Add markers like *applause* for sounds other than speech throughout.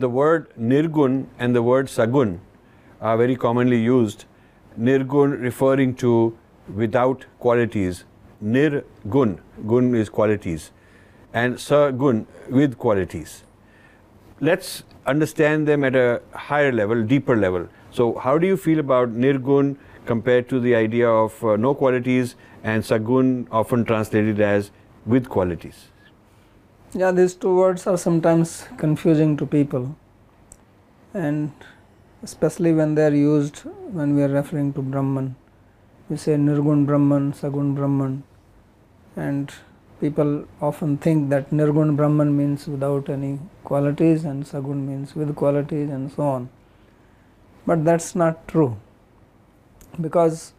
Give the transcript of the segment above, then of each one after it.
the word nirgun and the word sagun are very commonly used. Nirgun referring to without qualities, nirgun, gun is qualities, and sagun with qualities. Let's understand them at a higher level, deeper level. So, how do you feel about nirgun compared to the idea of uh, no qualities and sagun, often translated as with qualities? Yeah, these two words are sometimes confusing to people, and especially when they are used when we are referring to Brahman. We say Nirgun Brahman, Sagun Brahman, and people often think that Nirgun Brahman means without any qualities and Sagun means with qualities and so on. But that's not true because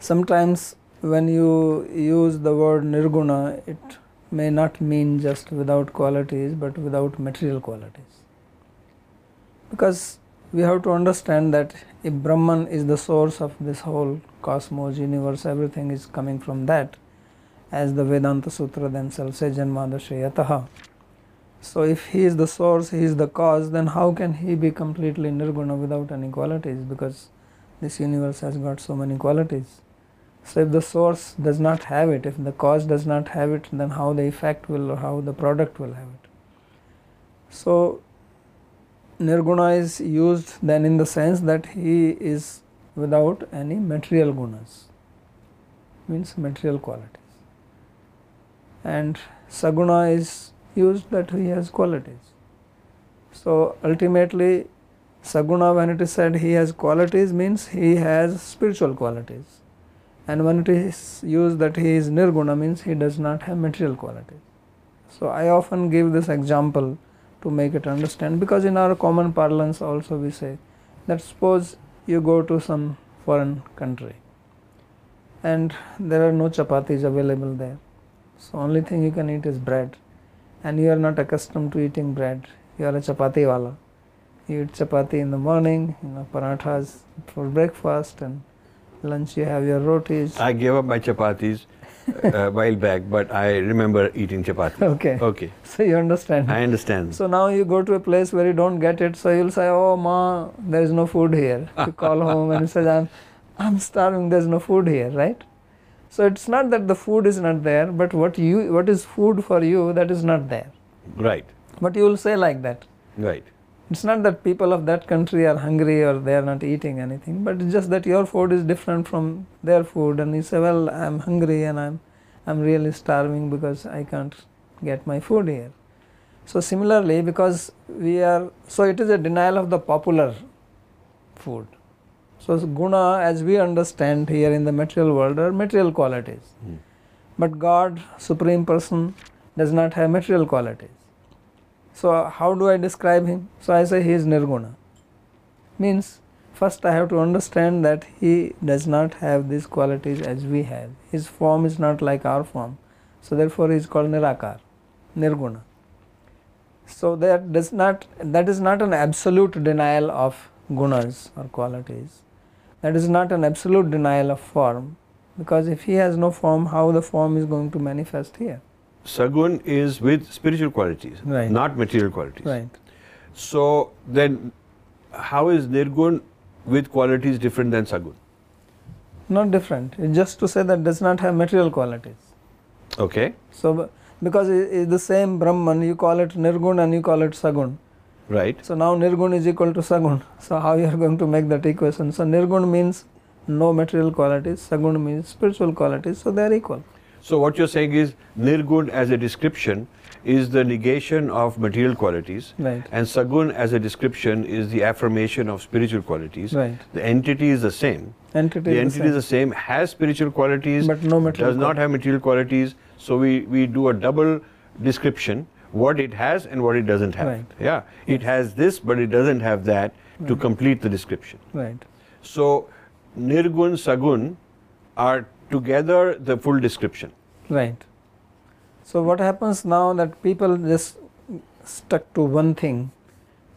sometimes when you use the word Nirguna, it may not mean just without qualities but without material qualities. Because we have to understand that if Brahman is the source of this whole cosmos, universe, everything is coming from that, as the Vedanta Sutra themselves say, Janmadashayataha. So, if he is the source, he is the cause, then how can he be completely nirguna without any qualities? Because this universe has got so many qualities. So, if the source does not have it, if the cause does not have it, then how the effect will or how the product will have it. So, nirguna is used then in the sense that he is without any material gunas, means material qualities. And saguna is used that he has qualities. So, ultimately, saguna, when it is said he has qualities, means he has spiritual qualities and when it is used that he is nirguna means he does not have material qualities. So I often give this example to make it understand because in our common parlance also we say that suppose you go to some foreign country and there are no chapatis available there. So only thing you can eat is bread and you are not accustomed to eating bread. You are a chapati wala. You eat chapati in the morning, you know, parathas for breakfast and lunch you have your rotis. I gave up my chapatis uh, a *laughs* while back, but I remember eating chapati. Okay. Okay. So you understand. I understand. So now you go to a place where you don't get it, so you'll say, "Oh, ma, there is no food here." You call *laughs* home and you say, "I'm, I'm starving. There's no food here, right?" So it's not that the food is not there, but what you, what is food for you, that is not there. Right. But you will say like that. Right. It's not that people of that country are hungry or they are not eating anything, but it's just that your food is different from their food, and you say, "Well, I'm hungry and I'm, I'm really starving because I can't get my food here." So similarly, because we are, so it is a denial of the popular food. So guna, as we understand here in the material world, are material qualities. Hmm. But God, Supreme Person, does not have material qualities. So how do I describe him? So I say he is nirguna. Means first I have to understand that he does not have these qualities as we have. His form is not like our form. So therefore he is called nirakar, nirguna. So that does not that is not an absolute denial of gunas or qualities. That is not an absolute denial of form because if he has no form, how the form is going to manifest here? Sagun is with spiritual qualities, Right. not material qualities. Right. So then, how is Nirgun with qualities different than Sagun? Not different. It's just to say that does not have material qualities. Okay. So because it is the same Brahman, you call it Nirgun and you call it Sagun. Right. So now Nirgun is equal to Sagun. *laughs* So how you are going to make that equation? So Nirgun means no material qualities, Sagun means spiritual qualities, so they are equal. So what you're saying is Nirgun as a description is the negation of material qualities, Right. and Sagun as a description is the affirmation of spiritual qualities. Right. The entity is the same. Entity the is entity the is the same, has spiritual qualities, But no material does not have material qualities. So we, we do a double description what it has and what it doesn't have. Right. Yeah, it has this, but it doesn't have that to complete the description. Right. So Nirgun, Sagun are together the full description. Right. So what happens now that people just stuck to one thing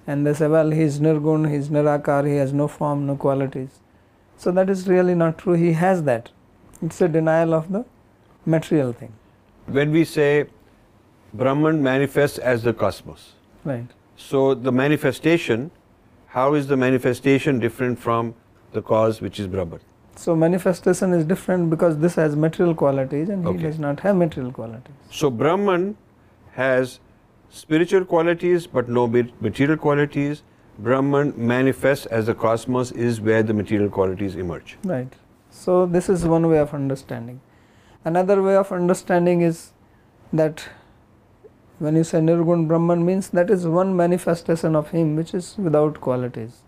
and they say, well, he is nirgun, he is nirakar, he has no form, no qualities. So that is really not true. He has that. It's a denial of the material thing. When we say Brahman manifests as the cosmos, Right. So the manifestation, how is the manifestation different from the cause which is Brahman? So manifestation is different because this has material qualities and Okay. he does not have material qualities. So Brahman has spiritual qualities but no material qualities. Brahman manifests as the cosmos is where the material qualities emerge. Right. So this is one way of understanding. Another way of understanding is that when you say Nirgun Brahman means that is one manifestation of him which is without qualities.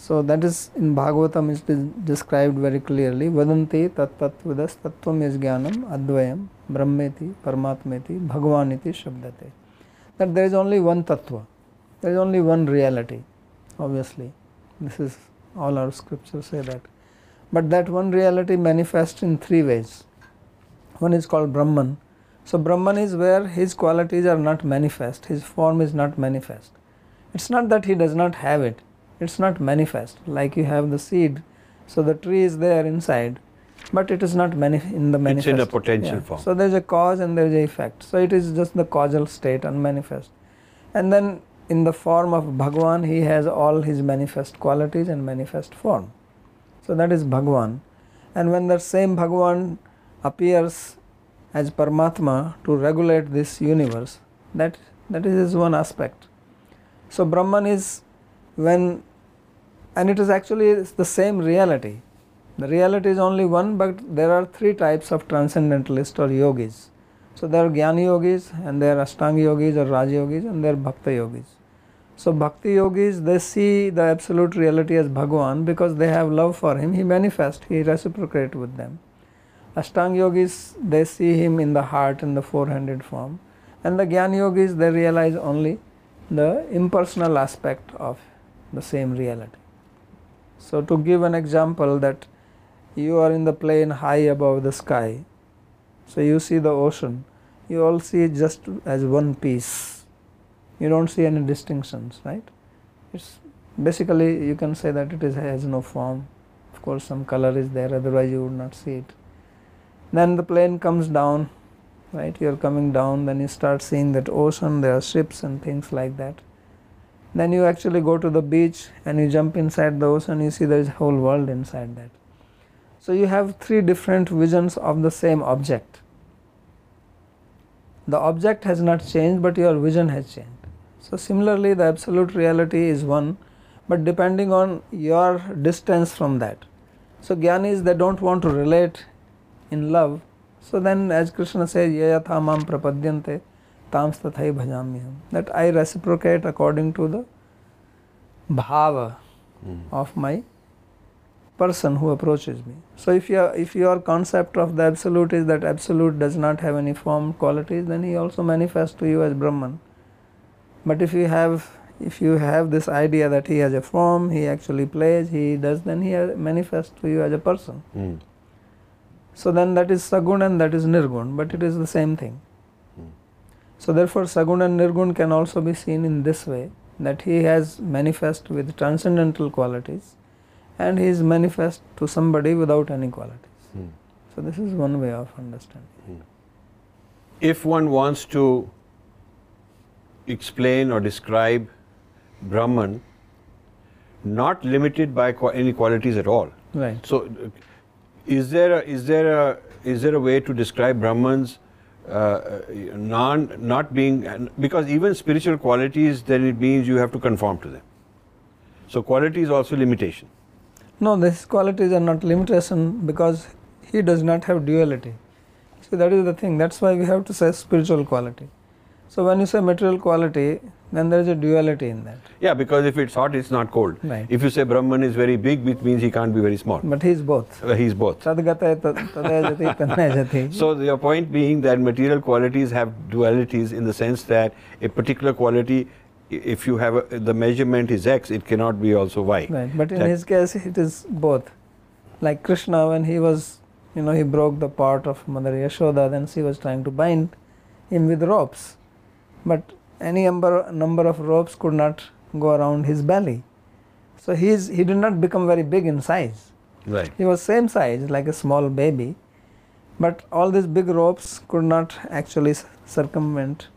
So that is in Bhagavatam is de- described very clearly. Vadanti tat tat vidas tattvam jnanam advayam brahmeti paramatmeti bhagavaniti shabdate. That there is only one tattva. There is only one reality. Obviously. This is all our scriptures say that. But that one reality manifests in three ways. One is called Brahman. So Brahman is where his qualities are not manifest, his form is not manifest. It's not that he does not have it, it's not manifest. Like you have the seed, so the tree is there inside, but it is not manif- in the manifest. It's in a potential form. So there's a cause and there's a effect. So it is just the causal state, unmanifest. And then in the form of Bhagwan, he has all his manifest qualities and manifest form. So that is Bhagwan. And when the same Bhagwan appears as Paramatma to regulate this universe, that, that is his one aspect. So Brahman is when, and it is actually the same reality. The reality is only one, but there are three types of transcendentalists or yogis. So there are Jnana yogis, and there are Ashtanga yogis or Raj yogis, and there are Bhakta yogis. So Bhakti yogis they see the absolute reality as Bhagwan because they have love for him. He manifests, he reciprocates with them. Ashtanga yogis they see him in the heart in the four-handed form, and the Jnana yogis they realize only the impersonal aspect of the same reality. So to give an example that you are in the plane high above the sky, so you see the ocean, you all see it just as one piece. You don't see any distinctions, right? It's basically you can say that it is has no form. Of course, some color is there, otherwise you would not see it. Then the plane comes down, right? You're coming down, then you start seeing that ocean, there are ships and things like that. Then you actually go to the beach and you jump inside the ocean, you see there is whole world inside that. So you have three different visions of the same object. The object has not changed, but your vision has changed. So similarly, the absolute reality is one, but depending on your distance from that. So jnanis they don't want to relate in love. So then, as Krishna says, yayatha mam prapadyante tams tathai bhajamyam. That I reciprocate according to the bhava of my person who approaches me. So if your if your concept of the absolute is that absolute does not have any form qualities, then he also manifests to you as Brahman. But if you have if you have this idea that he has a form, he actually plays, he does, then he manifests to you as a person. Mm. So then that is Sagun and that is Nirgun, but it is the same thing. Hmm. So therefore Sagun and Nirgun can also be seen in this way that he has manifest with transcendental qualities and he is manifest to somebody without any qualities. Mm. So this is one way of understanding. If one wants to explain or describe Brahman, not limited by any qualities at all. Right. So, is there a, is there a is there a way to describe Brahman's uh, non not being because even spiritual qualities then it means you have to conform to them. So quality is also limitation. No, these qualities are not limitation because he does not have duality. See, that is the thing. That's why we have to say spiritual quality. So when you say material quality, then there is a duality in that. Yeah, because if it's hot, it's not cold. Right. If you say Brahman is very big, it means he can't be very small. But he is both. Uh, both. Tad- tadayajati *laughs* tanayajati. So your point being that material qualities have dualities in the sense that a particular quality, if you have a, the measurement is x, it cannot be also y. Right. But in That- his case, it is both. Like Krishna, when he was, you know, he broke the part of Mother Yashoda, then she was trying to bind him with ropes. But any number, number of ropes could not go around his belly. So he, is, he did not become very big in size. Right. He was same size, like a small baby. But all these big ropes could not actually circumvent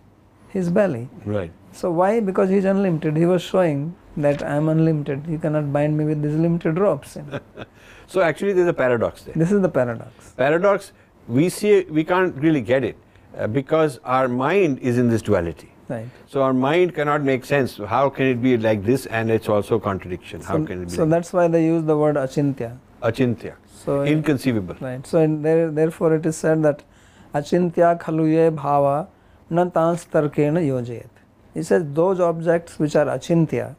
his belly. Right. So why? Because he is unlimited. He was showing that I am unlimited. You cannot bind me with these limited ropes. You *laughs* know. So actually, there's a paradox there. this is the paradox. Paradox, we see, we can't really get it uh, because our mind is in this duality. Right. So our mind cannot make sense. How can it be like this and it's also contradiction? How so, can it be? so like that's why they use the word achintya. achintya, So inconceivable. right. So in there, therefore it is said that achintya khaluye bhava na tans tarkena yojayat. He says those objects which are achintya,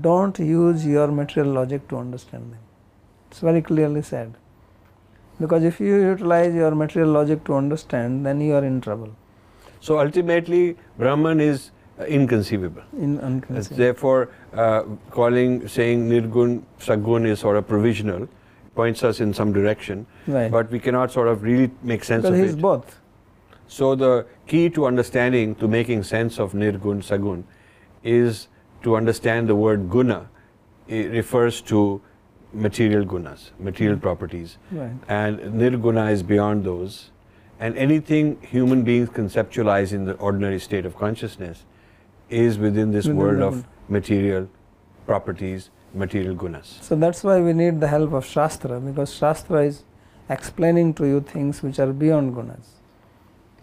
don't use your material logic to understand them. It's very clearly said. Because if you utilize your material logic to understand, then you are in trouble. So ultimately, Brahman is uh, inconceivable. In. Therefore, uh, calling, saying Nirgun, Sagun is sort of provisional, points us in some direction, Right. but we cannot sort of really make sense because of he is it. both. So the key to understanding, to making sense of Nirgun, Sagun, is to understand the word guna. It refers to material gunas, material properties. Right. And nirguna is beyond those. And anything human beings conceptualize in the ordinary state of consciousness is within this Within world of material properties, material gunas. So that's why we need the help of Shastra because Shastra is explaining to you things which are beyond gunas.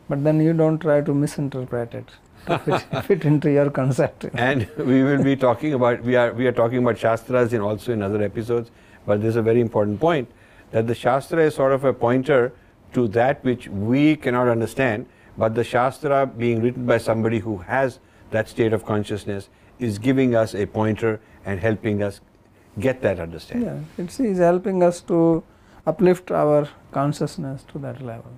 But then you don't try to misinterpret it to fit, *laughs* fit into your concept. And we will be talking about we are we are talking about shastras in also in other episodes, but there's a very important point that the shastra is sort of a pointer to that which we cannot understand, but the shastra being written by somebody who has that state of consciousness is giving us a pointer and helping us get that understanding. Yeah, it's, it's helping us to uplift our consciousness to that level.